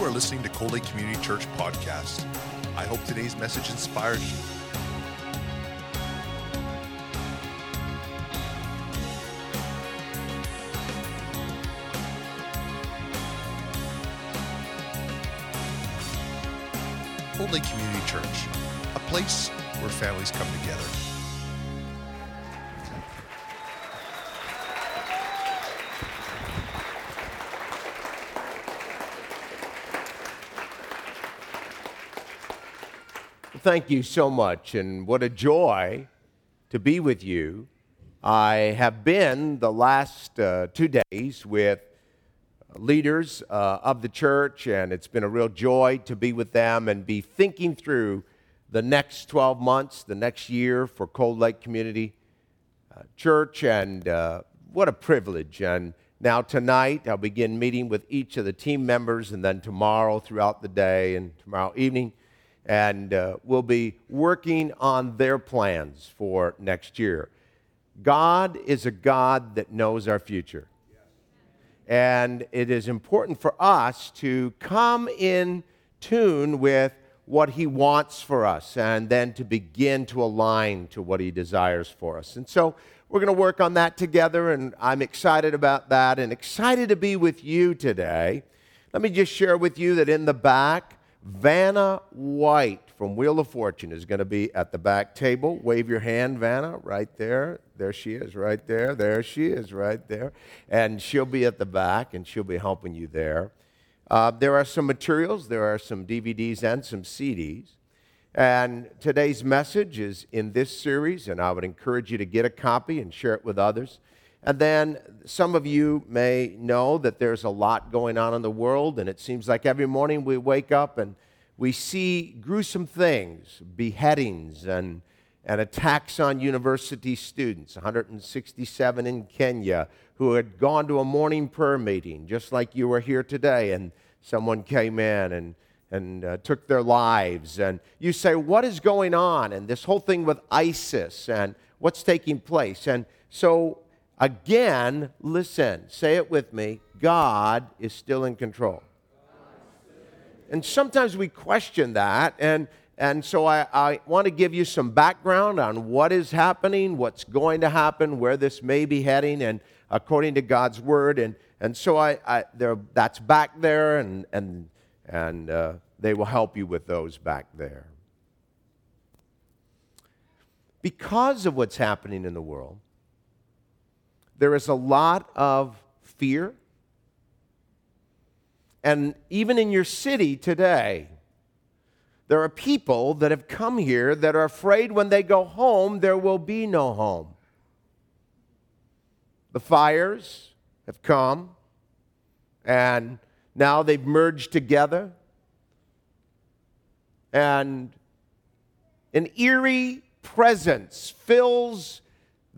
You are listening to Cold Lake Community Church podcast. I hope today's message inspires you. Lake Community Church, a place where families come together. Thank you so much, and what a joy to be with you. I have been the last uh, two days with leaders uh, of the church, and it's been a real joy to be with them and be thinking through the next 12 months, the next year for Cold Lake Community uh, Church, and uh, what a privilege. And now, tonight, I'll begin meeting with each of the team members, and then tomorrow throughout the day and tomorrow evening and uh, we'll be working on their plans for next year. God is a God that knows our future. And it is important for us to come in tune with what He wants for us and then to begin to align to what He desires for us. And so we're going to work on that together, and I'm excited about that and excited to be with you today. Let me just share with you that in the back, Vanna White from Wheel of Fortune is going to be at the back table. Wave your hand, Vanna, right there. There she is, right there. There she is, right there. And she'll be at the back and she'll be helping you there. Uh, there are some materials, there are some DVDs and some CDs. And today's message is in this series, and I would encourage you to get a copy and share it with others. And then some of you may know that there's a lot going on in the world, and it seems like every morning we wake up and we see gruesome things, beheadings and, and attacks on university students, 167 in Kenya, who had gone to a morning prayer meeting, just like you were here today, and someone came in and, and uh, took their lives. And you say, What is going on? And this whole thing with ISIS and what's taking place. And so Again, listen, say it with me God is still in control. And sometimes we question that, and, and so I, I want to give you some background on what is happening, what's going to happen, where this may be heading, and according to God's word. And, and so I, I there, that's back there, and, and, and uh, they will help you with those back there. Because of what's happening in the world, there is a lot of fear. And even in your city today, there are people that have come here that are afraid when they go home, there will be no home. The fires have come, and now they've merged together. And an eerie presence fills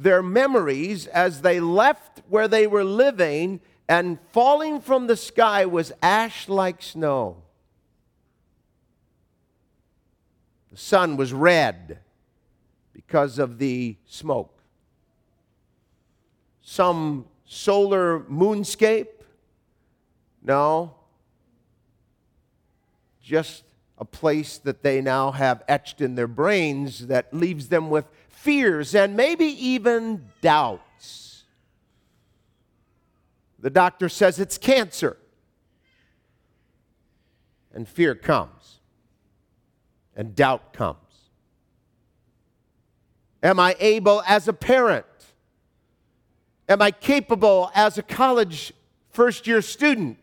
their memories as they left where they were living, and falling from the sky was ash like snow. The sun was red because of the smoke. Some solar moonscape? No. Just a place that they now have etched in their brains that leaves them with fears and maybe even doubts. The doctor says it's cancer. And fear comes, and doubt comes. Am I able as a parent? Am I capable as a college first year student?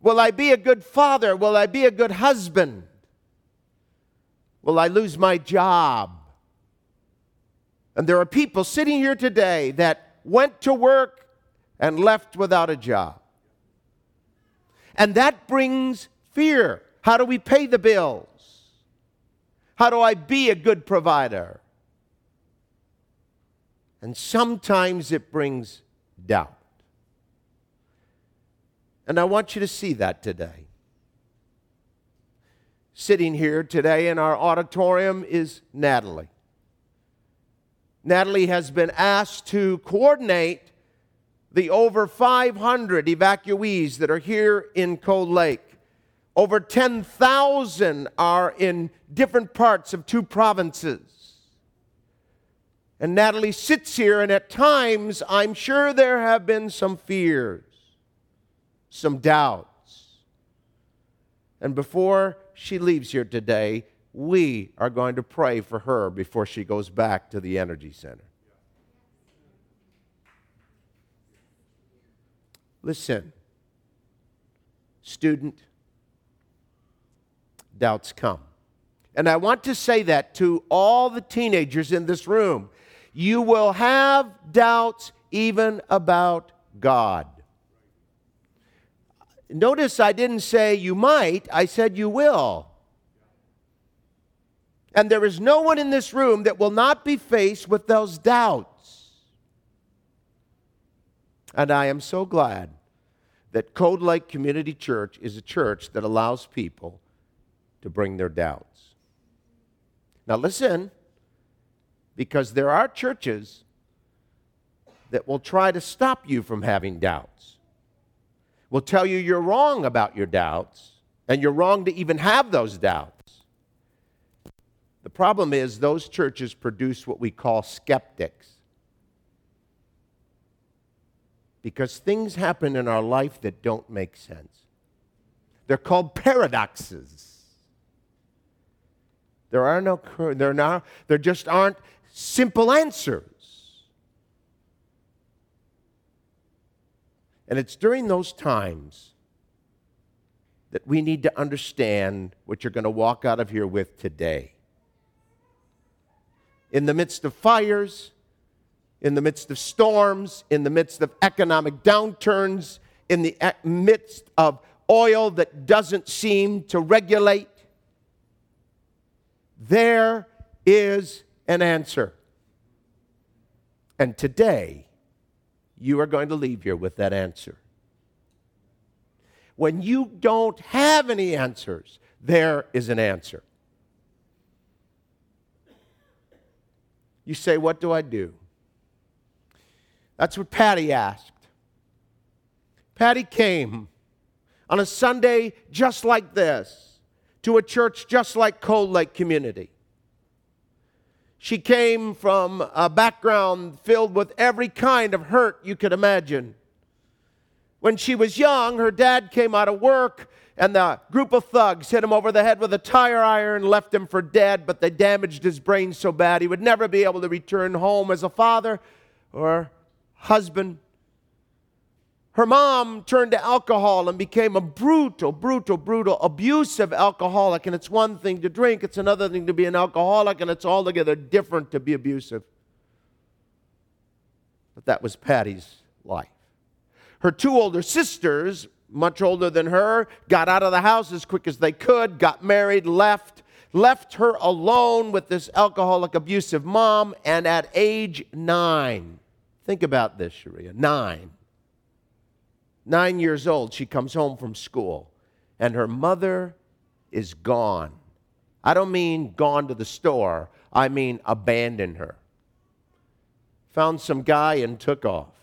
Will I be a good father? Will I be a good husband? Will I lose my job? And there are people sitting here today that went to work and left without a job. And that brings fear. How do we pay the bills? How do I be a good provider? And sometimes it brings doubt. And I want you to see that today. Sitting here today in our auditorium is Natalie. Natalie has been asked to coordinate the over 500 evacuees that are here in Cold Lake. Over 10,000 are in different parts of two provinces. And Natalie sits here, and at times I'm sure there have been some fears, some doubts. And before she leaves here today, we are going to pray for her before she goes back to the Energy Center. Listen, student, doubts come. And I want to say that to all the teenagers in this room. You will have doubts even about God. Notice I didn't say you might, I said you will. And there is no one in this room that will not be faced with those doubts. And I am so glad that Cold Lake Community Church is a church that allows people to bring their doubts. Now, listen, because there are churches that will try to stop you from having doubts, will tell you you're wrong about your doubts, and you're wrong to even have those doubts. The problem is, those churches produce what we call skeptics. Because things happen in our life that don't make sense. They're called paradoxes. There are no, there, now, there just aren't simple answers. And it's during those times that we need to understand what you're going to walk out of here with today. In the midst of fires, in the midst of storms, in the midst of economic downturns, in the midst of oil that doesn't seem to regulate, there is an answer. And today, you are going to leave here with that answer. When you don't have any answers, there is an answer. You say, What do I do? That's what Patty asked. Patty came on a Sunday just like this to a church just like Cold Lake Community. She came from a background filled with every kind of hurt you could imagine. When she was young, her dad came out of work and the group of thugs hit him over the head with a tire iron, left him for dead, but they damaged his brain so bad he would never be able to return home as a father or husband. Her mom turned to alcohol and became a brutal, brutal, brutal, abusive alcoholic. And it's one thing to drink, it's another thing to be an alcoholic, and it's altogether different to be abusive. But that was Patty's life. Her two older sisters, much older than her, got out of the house as quick as they could, got married, left, left her alone with this alcoholic, abusive mom, and at age nine, Think about this, Sharia. Nine. Nine years old, she comes home from school, and her mother is gone. I don't mean gone to the store, I mean abandoned her. Found some guy and took off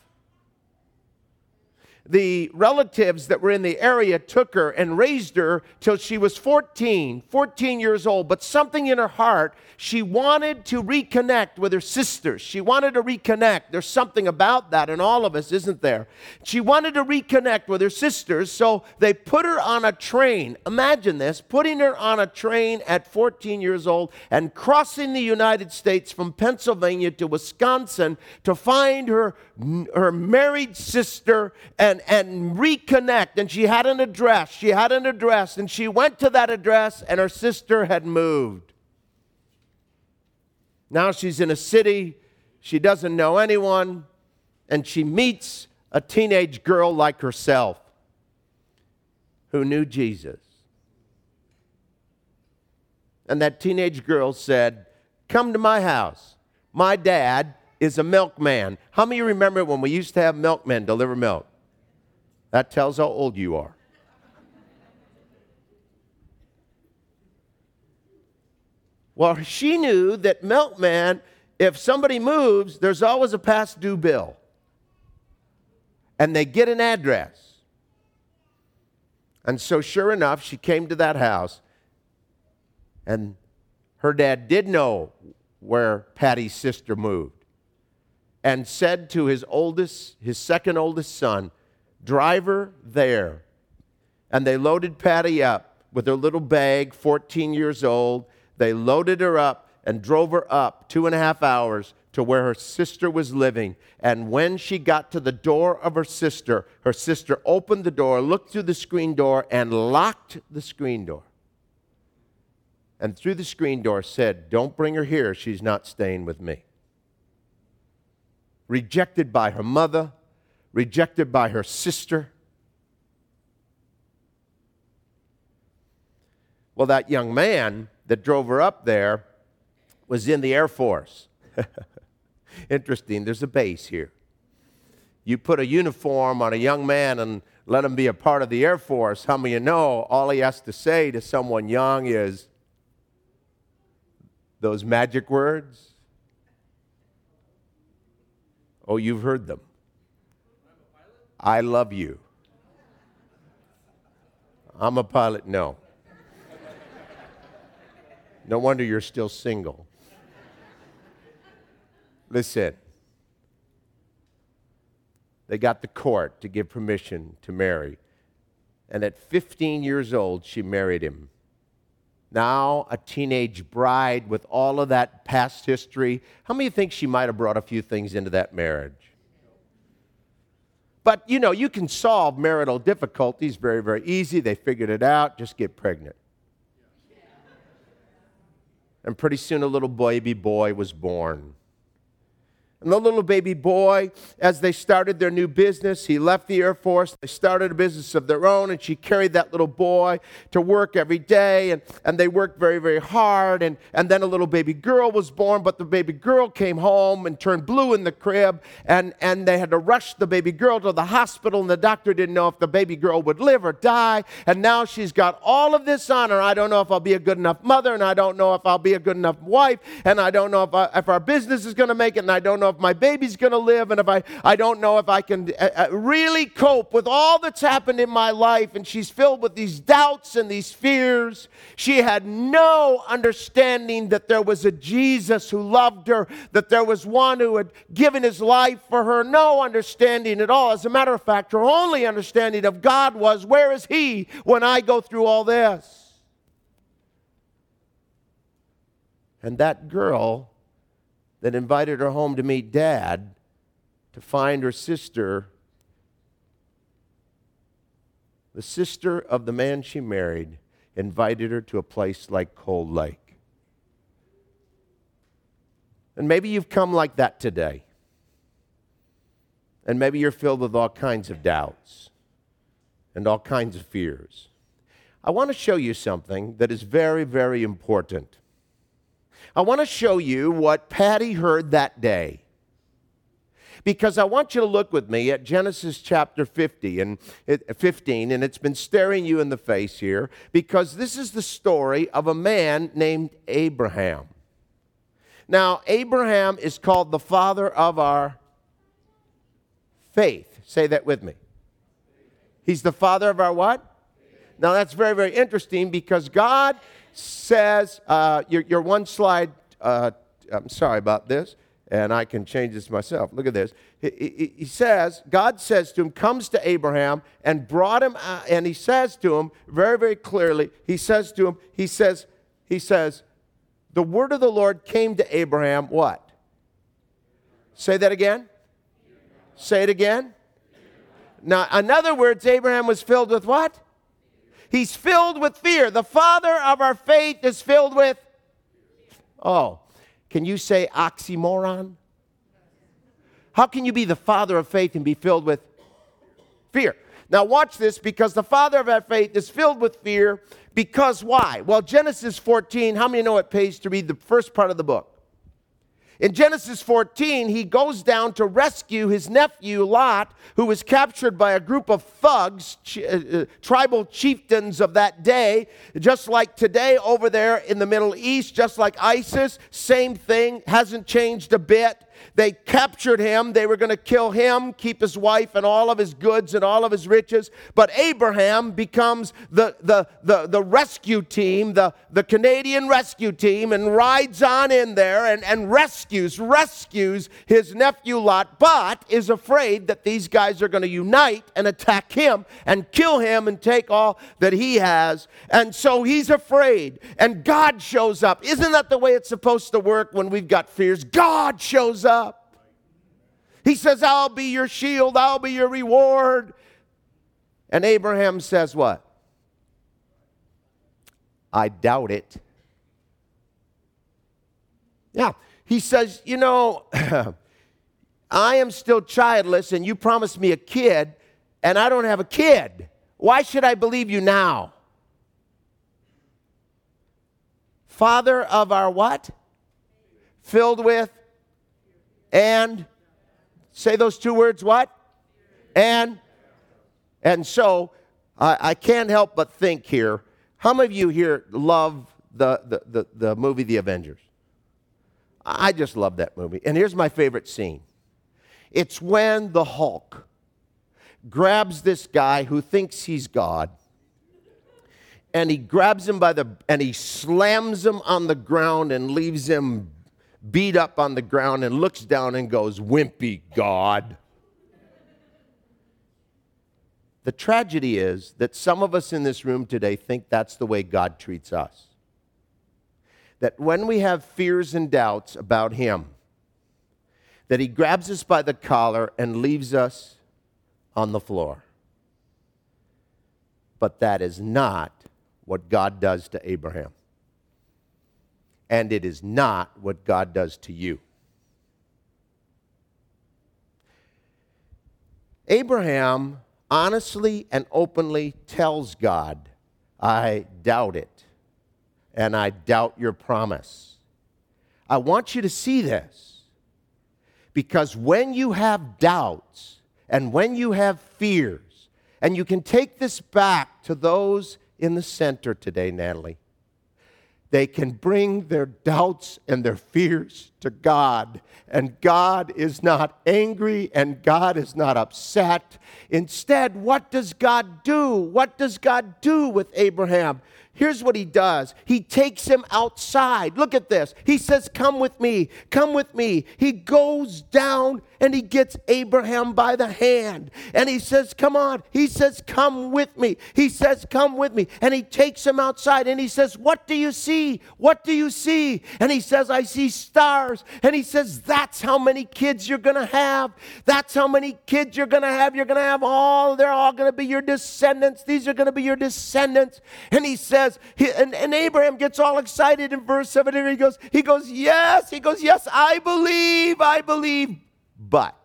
the relatives that were in the area took her and raised her till she was 14, 14 years old. But something in her heart, she wanted to reconnect with her sisters. She wanted to reconnect. There's something about that in all of us, isn't there? She wanted to reconnect with her sisters, so they put her on a train. Imagine this putting her on a train at 14 years old and crossing the United States from Pennsylvania to Wisconsin to find her, her married sister and and, and reconnect. And she had an address. She had an address. And she went to that address, and her sister had moved. Now she's in a city. She doesn't know anyone. And she meets a teenage girl like herself who knew Jesus. And that teenage girl said, Come to my house. My dad is a milkman. How many of you remember when we used to have milkmen deliver milk? That tells how old you are. Well, she knew that Milkman, if somebody moves, there's always a past due bill. and they get an address. And so, sure enough, she came to that house, and her dad did know where Patty's sister moved and said to his oldest, his second oldest son, Drive her there. And they loaded Patty up with her little bag, 14 years old. They loaded her up and drove her up two and a half hours to where her sister was living. And when she got to the door of her sister, her sister opened the door, looked through the screen door, and locked the screen door. And through the screen door said, Don't bring her here. She's not staying with me. Rejected by her mother, rejected by her sister. Well, that young man that drove her up there was in the Air Force. Interesting, there's a base here. You put a uniform on a young man and let him be a part of the Air Force. How many you know all he has to say to someone young is those magic words? Oh, you've heard them. I love you. I'm a pilot. No. No wonder you're still single. Listen, they got the court to give permission to marry. And at 15 years old, she married him. Now, a teenage bride with all of that past history. How many think she might have brought a few things into that marriage? But you know, you can solve marital difficulties very, very easy. They figured it out. Just get pregnant. And pretty soon a little baby boy was born. And the little baby boy, as they started their new business, he left the Air Force. They started a business of their own, and she carried that little boy to work every day. And, and they worked very, very hard. And, and then a little baby girl was born, but the baby girl came home and turned blue in the crib. And, and they had to rush the baby girl to the hospital, and the doctor didn't know if the baby girl would live or die. And now she's got all of this on her. I don't know if I'll be a good enough mother, and I don't know if I'll be a good enough wife, and I don't know if, I, if our business is going to make it, and I don't know if my baby's going to live and if I, I don't know if I can uh, uh, really cope with all that's happened in my life. And she's filled with these doubts and these fears. She had no understanding that there was a Jesus who loved her, that there was one who had given his life for her. No understanding at all. As a matter of fact, her only understanding of God was, Where is he when I go through all this? And that girl that invited her home to meet dad to find her sister, the sister of the man she married, invited her to a place like Cold Lake. And maybe you've come like that today. And maybe you're filled with all kinds of doubts and all kinds of fears. I want to show you something that is very, very important. I want to show you what Patty heard that day. Because I want you to look with me at Genesis chapter 50 and 15, and it's been staring you in the face here, because this is the story of a man named Abraham. Now, Abraham is called the father of our faith. Say that with me. He's the father of our what? Now, that's very, very interesting because God says, uh, your, your one slide, uh, I'm sorry about this, and I can change this myself. Look at this. He, he, he, says, God says to him, comes to Abraham and brought him, out, and he says to him very, very clearly, he says to him, he says, he says, the word of the Lord came to Abraham, what? Say that again. Say it again. Now, in other words, Abraham was filled with what? He's filled with fear. The father of our faith is filled with, oh, can you say oxymoron? How can you be the father of faith and be filled with fear? Now, watch this because the father of our faith is filled with fear. Because why? Well, Genesis 14, how many know it pays to read the first part of the book? In Genesis 14, he goes down to rescue his nephew Lot, who was captured by a group of thugs, uh, uh, tribal chieftains of that day, just like today over there in the Middle East, just like ISIS, same thing, hasn't changed a bit. They captured him. They were going to kill him, keep his wife and all of his goods and all of his riches. But Abraham becomes the, the, the, the rescue team, the, the Canadian rescue team, and rides on in there and, and rescues, rescues his nephew Lot, but is afraid that these guys are going to unite and attack him and kill him and take all that he has. And so he's afraid. And God shows up. Isn't that the way it's supposed to work when we've got fears? God shows up. He says, I'll be your shield, I'll be your reward. And Abraham says, What? I doubt it. Yeah, he says, You know, I am still childless, and you promised me a kid, and I don't have a kid. Why should I believe you now? Father of our what? Filled with and Say those two words, what? And. And so I, I can't help but think here. How many of you here love the, the, the, the movie The Avengers? I just love that movie. And here's my favorite scene it's when the Hulk grabs this guy who thinks he's God and he grabs him by the and he slams him on the ground and leaves him beat up on the ground and looks down and goes, Wimpy God. The tragedy is that some of us in this room today think that's the way God treats us. That when we have fears and doubts about Him, that He grabs us by the collar and leaves us on the floor. But that is not what God does to Abraham and it is not what God does to you. Abraham honestly and openly tells God, I doubt it, and I doubt your promise. I want you to see this because when you have doubts and when you have fears, and you can take this back to those in the center today, Natalie they can bring their doubts and their fears to God. And God is not angry and God is not upset. Instead, what does God do? What does God do with Abraham? Here's what he does He takes him outside. Look at this. He says, Come with me, come with me. He goes down and he gets Abraham by the hand and he says, Come on. He says, Come with me. He says, Come with me. And he takes him outside and he says, What do you see? What do you see? And he says, I see stars. And he says, That's how many kids you're going to have. That's how many kids you're going to have. You're going to have all, they're all going to be your descendants. These are going to be your descendants. And he says, says, he, and, and Abraham gets all excited in verse 7 and he goes, he goes, yes, he goes, yes, I believe, I believe, but.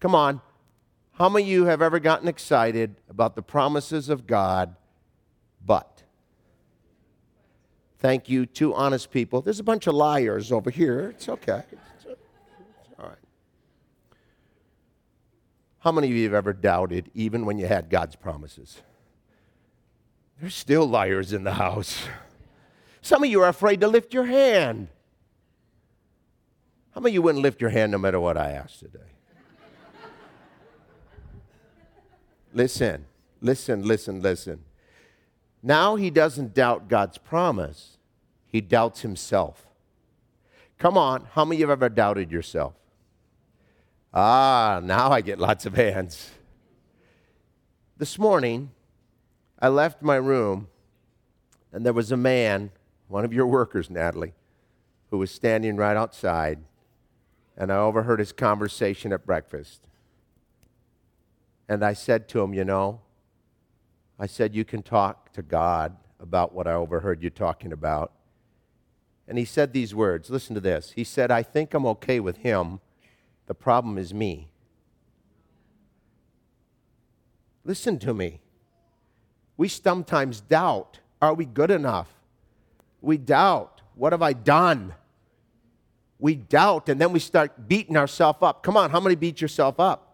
Come on. How many of you have ever gotten excited about the promises of God, but? Thank you, two honest people. There's a bunch of liars over here. It's okay. All right. How many of you have ever doubted even when you had God's promises? There's still liars in the house. Some of you are afraid to lift your hand. How many of you wouldn't lift your hand no matter what I asked today? listen, listen, listen, listen. Now he doesn't doubt God's promise, he doubts himself. Come on, how many of you have ever doubted yourself? Ah, now I get lots of hands. This morning, I left my room, and there was a man, one of your workers, Natalie, who was standing right outside, and I overheard his conversation at breakfast. And I said to him, You know, I said, You can talk to God about what I overheard you talking about. And he said these words listen to this. He said, I think I'm okay with him. The problem is me. Listen to me we sometimes doubt are we good enough? We doubt what have I done? We doubt and then we start beating ourselves up. Come on, how many beat yourself up?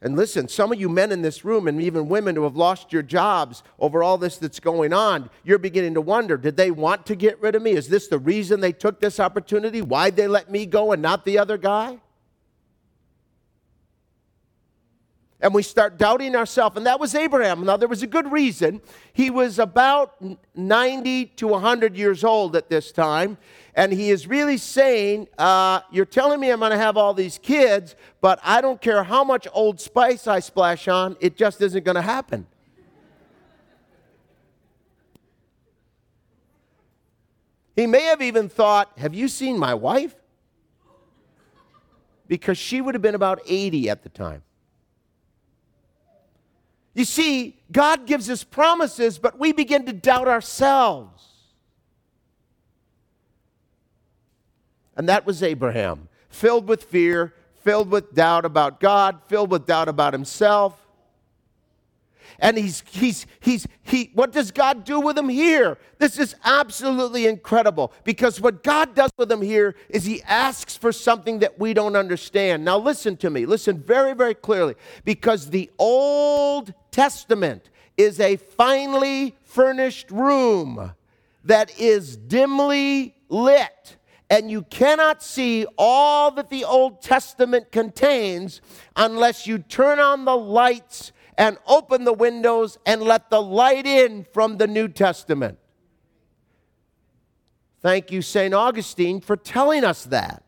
And listen, some of you men in this room, and even women who have lost your jobs over all this that's going on, you're beginning to wonder did they want to get rid of me? Is this the reason they took this opportunity? Why'd they let me go and not the other guy? And we start doubting ourselves. And that was Abraham. Now, there was a good reason. He was about 90 to 100 years old at this time. And he is really saying, uh, You're telling me I'm going to have all these kids, but I don't care how much old spice I splash on, it just isn't going to happen. He may have even thought, Have you seen my wife? Because she would have been about 80 at the time. You see, God gives us promises, but we begin to doubt ourselves. And that was Abraham, filled with fear, filled with doubt about God, filled with doubt about himself. And he's, he's, he's, he, what does God do with him here? This is absolutely incredible because what God does with him here is he asks for something that we don't understand. Now, listen to me, listen very, very clearly because the Old Testament is a finely furnished room that is dimly lit and you cannot see all that the Old Testament contains unless you turn on the lights and open the windows and let the light in from the New Testament. Thank you, St. Augustine, for telling us that.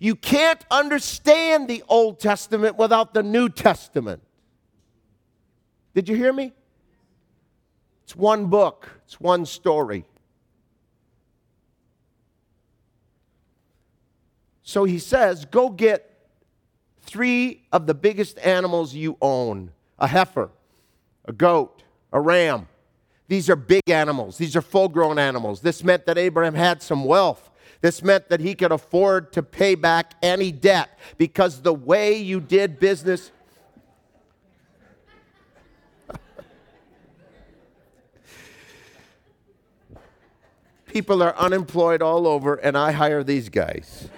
You can't understand the Old Testament without the New Testament. Did you hear me? It's one book, it's one story. So he says, Go get three of the biggest animals you own a heifer, a goat, a ram. These are big animals, these are full grown animals. This meant that Abraham had some wealth. This meant that he could afford to pay back any debt because the way you did business. People are unemployed all over, and I hire these guys.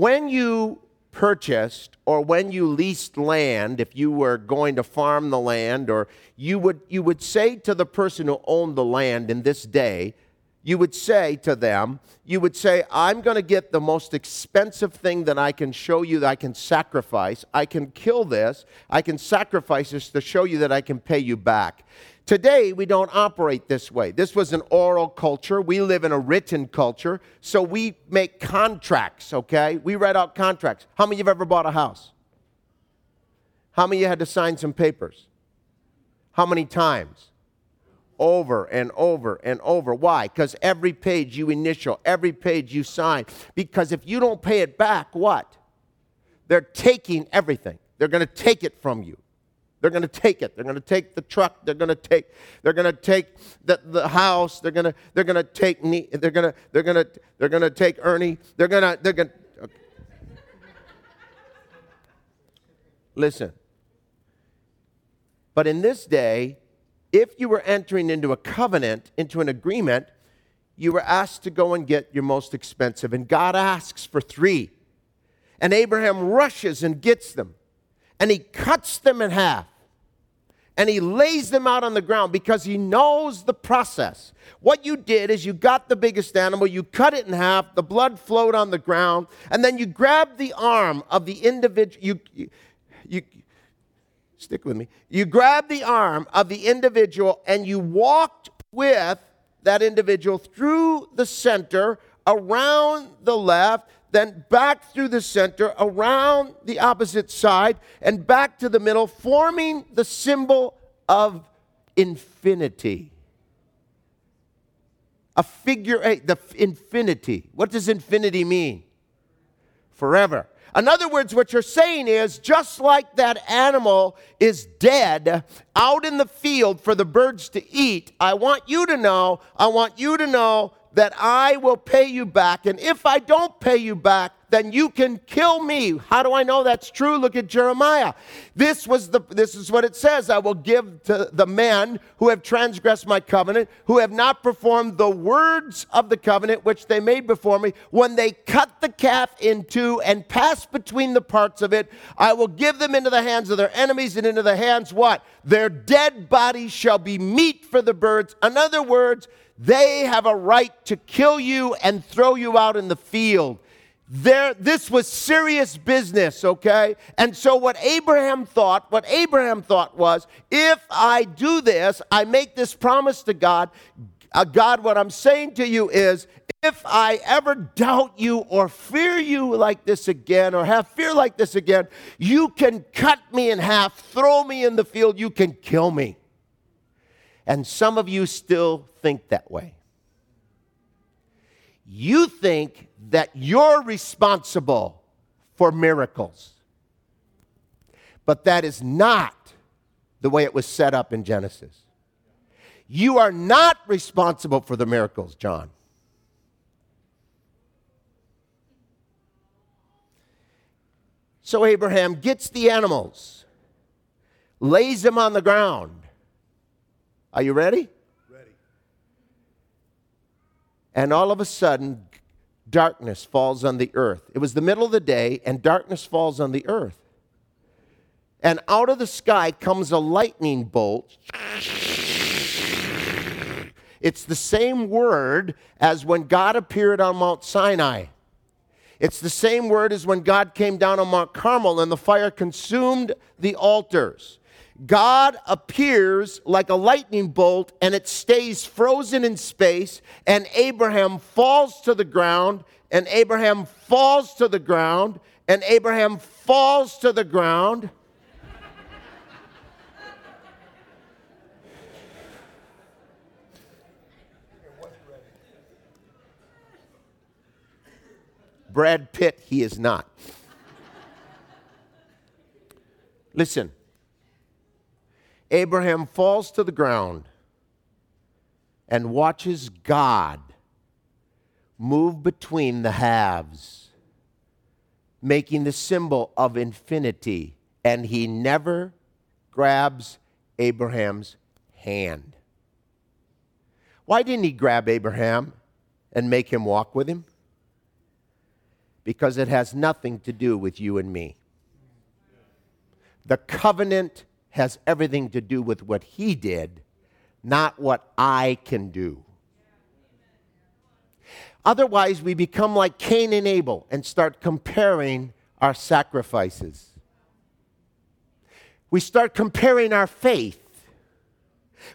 When you purchased or when you leased land, if you were going to farm the land, or you would, you would say to the person who owned the land in this day, you would say to them, you would say, I'm going to get the most expensive thing that I can show you that I can sacrifice. I can kill this. I can sacrifice this to show you that I can pay you back. Today, we don't operate this way. This was an oral culture. We live in a written culture. So we make contracts, okay? We write out contracts. How many of you have ever bought a house? How many of you had to sign some papers? How many times? Over and over and over. Why? Because every page you initial, every page you sign. Because if you don't pay it back, what? They're taking everything. They're going to take it from you. They're going to take it. They're going to take the truck. They're going to take. They're going to take the, the house. They're going to. They're going to take. They're going to. They're going to. They're going to take Ernie. They're going to. They're going. to. Okay. Listen. But in this day, if you were entering into a covenant, into an agreement, you were asked to go and get your most expensive, and God asks for three, and Abraham rushes and gets them and he cuts them in half and he lays them out on the ground because he knows the process. What you did is you got the biggest animal, you cut it in half, the blood flowed on the ground, and then you grabbed the arm of the individual. You, you, you, stick with me. You grabbed the arm of the individual and you walked with that individual through the center, around the left, then back through the center, around the opposite side, and back to the middle, forming the symbol of infinity. A figure eight, the infinity. What does infinity mean? Forever. In other words, what you're saying is just like that animal is dead out in the field for the birds to eat, I want you to know, I want you to know that I will pay you back. And if I don't pay you back, then you can kill me. How do I know that's true? Look at Jeremiah. This was the this is what it says. I will give to the men who have transgressed my covenant, who have not performed the words of the covenant which they made before me. When they cut the calf in two and pass between the parts of it, I will give them into the hands of their enemies and into the hands what? Their dead bodies shall be meat for the birds. In other words, they have a right to kill you and throw you out in the field. There, this was serious business, okay? And so, what Abraham thought, what Abraham thought was, if I do this, I make this promise to God, uh, God, what I'm saying to you is, if I ever doubt you or fear you like this again or have fear like this again, you can cut me in half, throw me in the field, you can kill me. And some of you still think that way. You think that you're responsible for miracles. But that is not the way it was set up in Genesis. You are not responsible for the miracles, John. So Abraham gets the animals, lays them on the ground. Are you ready? Ready. And all of a sudden, darkness falls on the earth. It was the middle of the day, and darkness falls on the earth. And out of the sky comes a lightning bolt. It's the same word as when God appeared on Mount Sinai. It's the same word as when God came down on Mount Carmel and the fire consumed the altars. God appears like a lightning bolt and it stays frozen in space, and Abraham falls to the ground, and Abraham falls to the ground, and Abraham falls to the ground. Brad Pitt, he is not. Listen, Abraham falls to the ground and watches God move between the halves, making the symbol of infinity, and he never grabs Abraham's hand. Why didn't he grab Abraham and make him walk with him? because it has nothing to do with you and me. The covenant has everything to do with what he did, not what I can do. Otherwise, we become like Cain and Abel and start comparing our sacrifices. We start comparing our faith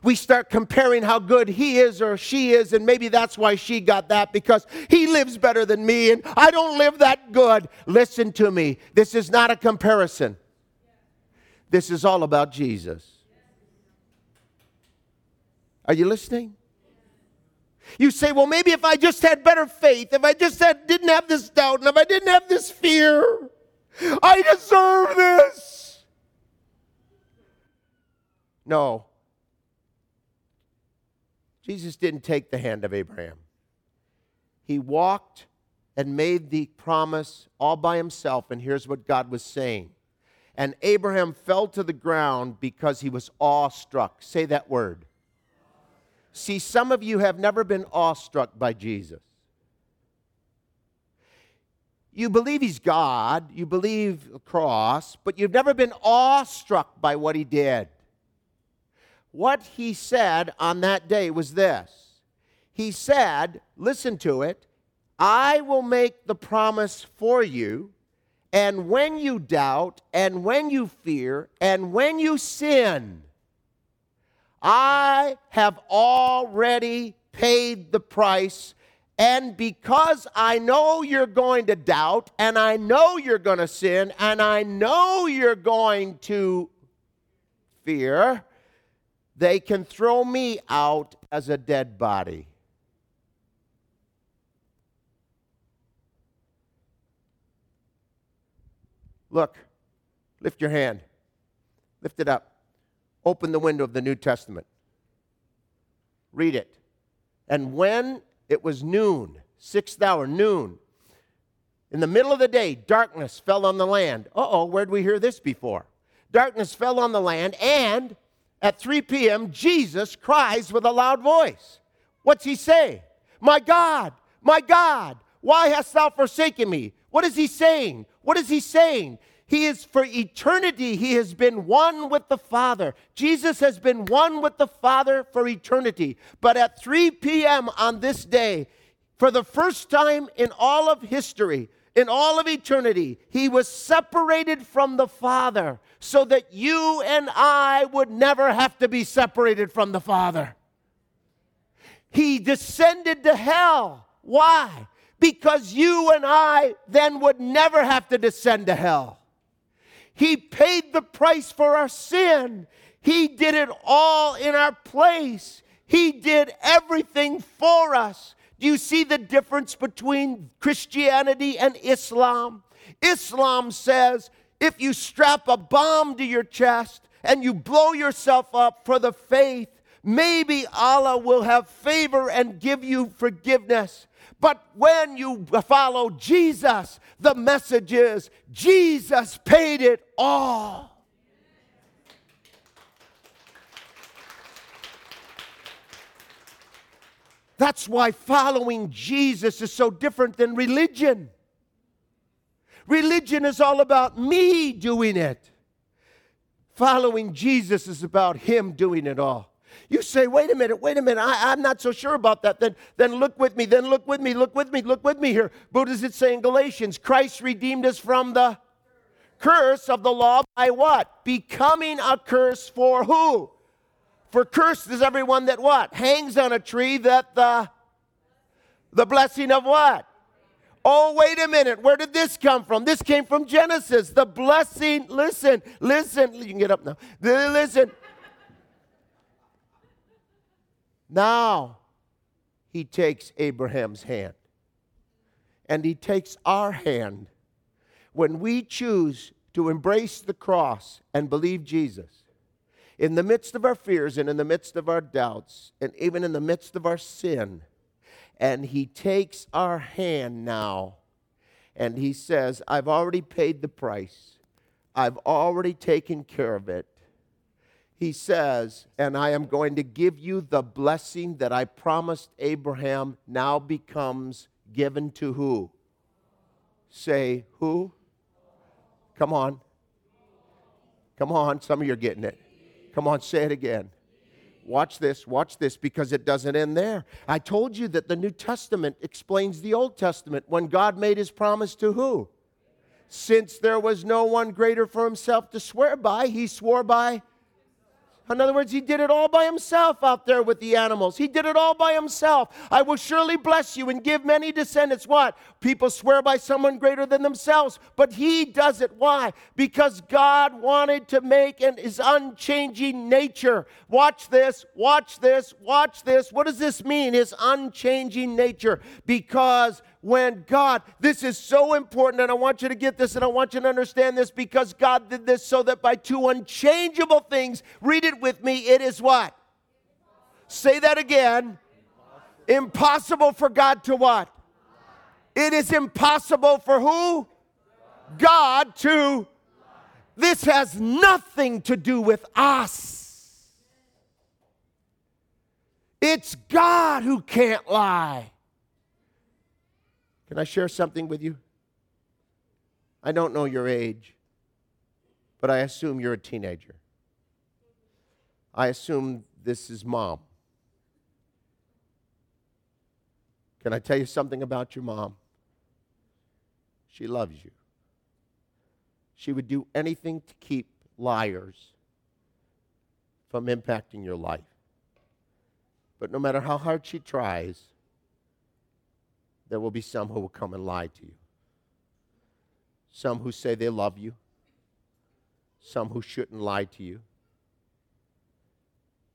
we start comparing how good he is or she is, and maybe that's why she got that because he lives better than me and I don't live that good. Listen to me. This is not a comparison, this is all about Jesus. Are you listening? You say, well, maybe if I just had better faith, if I just had, didn't have this doubt, and if I didn't have this fear, I deserve this. No, Jesus didn't take the hand of Abraham. He walked and made the promise all by himself, and here's what God was saying. And Abraham fell to the ground because he was awestruck. Say that word. See, some of you have never been awestruck by Jesus. You believe he's God, you believe the cross, but you've never been awestruck by what he did what he said on that day was this He said, listen to it, I will make the promise for you, and when you doubt, and when you fear, and when you sin, I have already paid the price. And because I know you're going to doubt, and I know you're going to sin, and I know you're going to fear, they can throw me out as a dead body. Look, lift your hand. Lift it up. Open the window of the New Testament. Read it. And when it was noon, sixth hour, noon, In the middle of the day, darkness fell on the land. Uh oh, where'd we hear this before? Darkness fell on the land, and at 3 p.m., Jesus cries with a loud voice. What's he say? My God, my God, why hast thou forsaken me? What is he saying? What is he saying? He is for eternity, he has been one with the Father. Jesus has been one with the Father for eternity. But at 3 p.m. on this day, for the first time in all of history, in all of eternity, he was separated from the Father so that you and I would never have to be separated from the Father. He descended to hell. Why? Because you and I then would never have to descend to hell. He paid the price for our sin. He did it all in our place. He did everything for us. Do you see the difference between Christianity and Islam? Islam says if you strap a bomb to your chest and you blow yourself up for the faith, maybe Allah will have favor and give you forgiveness. But when you follow Jesus, the message is Jesus paid it all. That's why following Jesus is so different than religion. Religion is all about me doing it. Following Jesus is about Him doing it all. You say, wait a minute, wait a minute, I, am not so sure about that. Then, then look with me, then look with me, look with me, look with me here. What does it say in Galatians? Christ redeemed us from the curse of the law by what? Becoming a curse for who? For cursed is everyone that what? Hangs on a tree that the the blessing of what? Oh, wait a minute. Where did this come from? This came from Genesis. The blessing, listen, listen. You can get up now. Listen. Now, he takes Abraham's hand and he takes our hand. When we choose to embrace the cross and believe Jesus, in the midst of our fears and in the midst of our doubts, and even in the midst of our sin, and he takes our hand now and he says, I've already paid the price, I've already taken care of it. He says, and I am going to give you the blessing that I promised Abraham now becomes given to who? Say, who? Come on. Come on, some of you are getting it. Come on, say it again. Watch this, watch this, because it doesn't end there. I told you that the New Testament explains the Old Testament when God made his promise to who? Since there was no one greater for himself to swear by, he swore by in other words, he did it all by himself out there with the animals. He did it all by himself. I will surely bless you and give many descendants. What? People swear by someone greater than themselves, but he does it. Why? Because God wanted to make an, his unchanging nature. Watch this, watch this, watch this. What does this mean? His unchanging nature. Because when God, this is so important, and I want you to get this and I want you to understand this because God did this so that by two unchangeable things, read it with me, it is what? Say that again. Impossible for God to what? It is impossible for who? God to. This has nothing to do with us. It's God who can't lie. Can I share something with you? I don't know your age, but I assume you're a teenager. I assume this is mom. Can I tell you something about your mom? She loves you. She would do anything to keep liars from impacting your life. But no matter how hard she tries, there will be some who will come and lie to you. Some who say they love you. Some who shouldn't lie to you.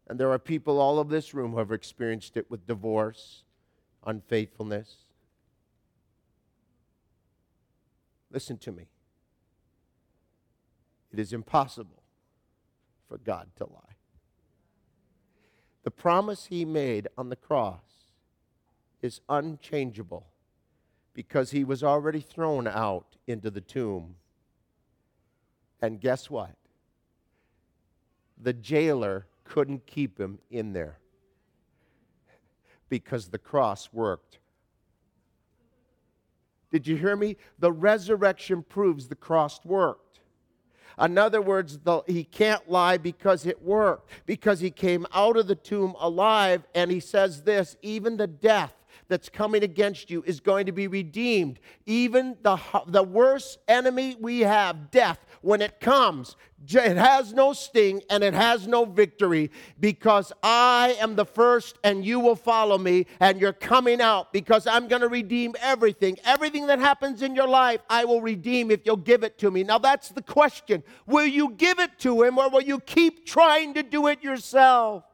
And there are people all of this room who have experienced it with divorce, unfaithfulness. Listen to me. It is impossible for God to lie. The promise he made on the cross is unchangeable because he was already thrown out into the tomb. And guess what? The jailer couldn't keep him in there because the cross worked. Did you hear me? The resurrection proves the cross worked. In other words, the, he can't lie because it worked, because he came out of the tomb alive, and he says this even the death that's coming against you is going to be redeemed. Even the, the worst enemy we have, death, when it comes, it has no sting and it has no victory because I am the first and you will follow me and you're coming out because I'm going to redeem everything. Everything that happens in your life, I will redeem if you'll give it to me. Now, that's the question. Will you give it to him or will you keep trying to do it yourself?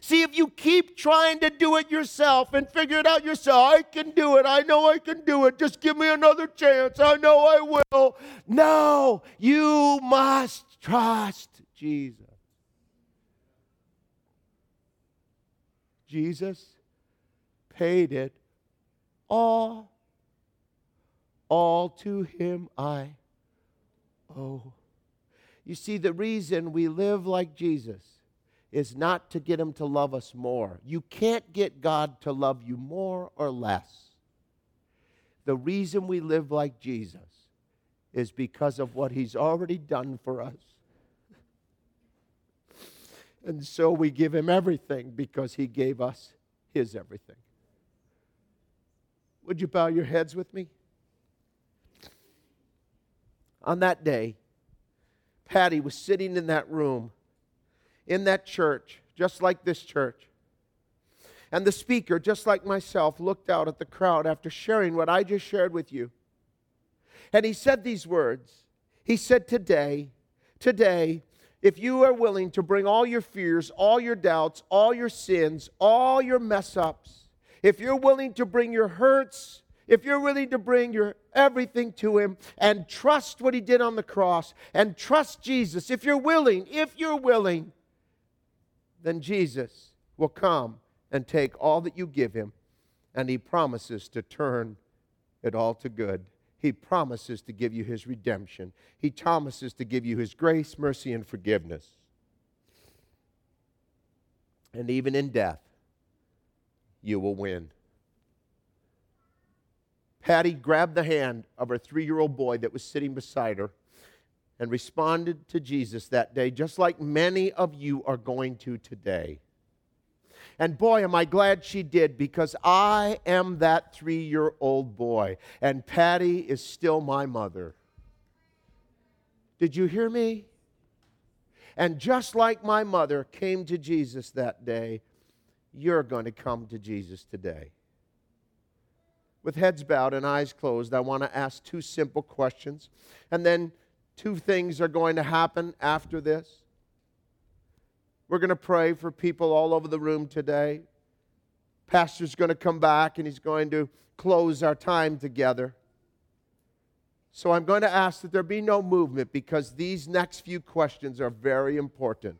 See, if you keep trying to do it yourself and figure it out yourself, I can do it. I know I can do it. Just give me another chance. I know I will. No, you must trust Jesus. Jesus paid it all. All to him I owe. You see, the reason we live like Jesus is not to get him to love us more. You can't get God to love you more or less. The reason we live like Jesus is because of what he's already done for us. And so we give him everything because he gave us his everything. Would you bow your heads with me? On that day, Patty was sitting in that room in that church, just like this church. And the speaker, just like myself, looked out at the crowd after sharing what I just shared with you. And he said these words He said, Today, today, if you are willing to bring all your fears, all your doubts, all your sins, all your mess ups, if you're willing to bring your hurts, if you're willing to bring your everything to him and trust what he did on the cross and trust Jesus, if you're willing, if you're willing, then Jesus will come and take all that you give him, and he promises to turn it all to good. He promises to give you his redemption. He promises to give you his grace, mercy, and forgiveness. And even in death, you will win. Patty grabbed the hand of her three year old boy that was sitting beside her and responded to Jesus that day, just like many of you are going to today. And boy, am I glad she did because I am that three year old boy, and Patty is still my mother. Did you hear me? And just like my mother came to Jesus that day, you're going to come to Jesus today. With heads bowed and eyes closed, I want to ask two simple questions. And then two things are going to happen after this. We're going to pray for people all over the room today. Pastor's going to come back and he's going to close our time together. So I'm going to ask that there be no movement because these next few questions are very important.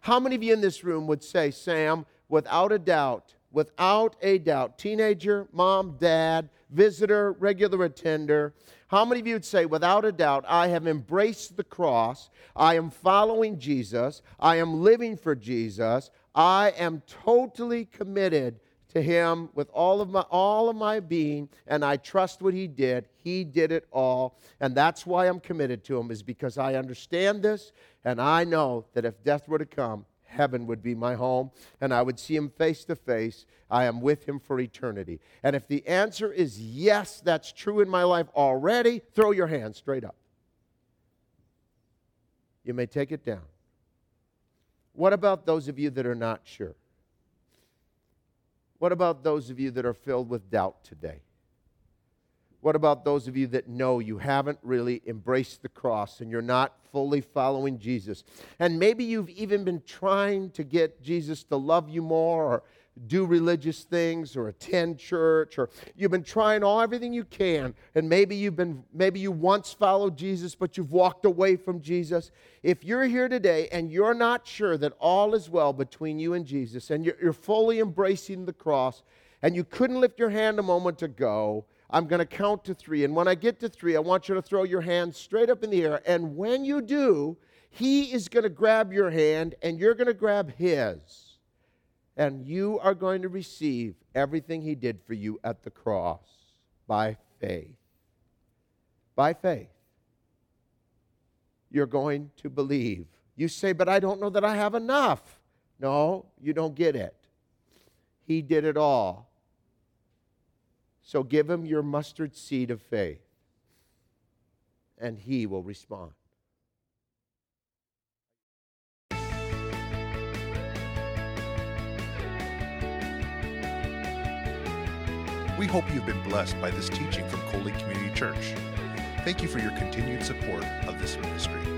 How many of you in this room would say, Sam, without a doubt, without a doubt, teenager, mom, dad, visitor, regular attender, how many of you would say, without a doubt, I have embraced the cross, I am following Jesus, I am living for Jesus, I am totally committed to him with all of my all of my being and I trust what he did. He did it all and that's why I'm committed to him is because I understand this and I know that if death were to come, heaven would be my home and I would see him face to face. I am with him for eternity. And if the answer is yes, that's true in my life already, throw your hand straight up. You may take it down. What about those of you that are not sure? What about those of you that are filled with doubt today? What about those of you that know you haven't really embraced the cross and you're not fully following Jesus? And maybe you've even been trying to get Jesus to love you more or do religious things or attend church or you've been trying all everything you can and maybe you've been maybe you once followed Jesus but you've walked away from Jesus if you're here today and you're not sure that all is well between you and Jesus and you're, you're fully embracing the cross and you couldn't lift your hand a moment ago, I'm going to count to three. And when I get to three, I want you to throw your hand straight up in the air. And when you do, he is going to grab your hand and you're going to grab his. And you are going to receive everything he did for you at the cross by faith. By faith. You're going to believe. You say, but I don't know that I have enough. No, you don't get it. He did it all. So give him your mustard seed of faith, and he will respond. We hope you've been blessed by this teaching from Cold Lake Community Church. Thank you for your continued support of this ministry.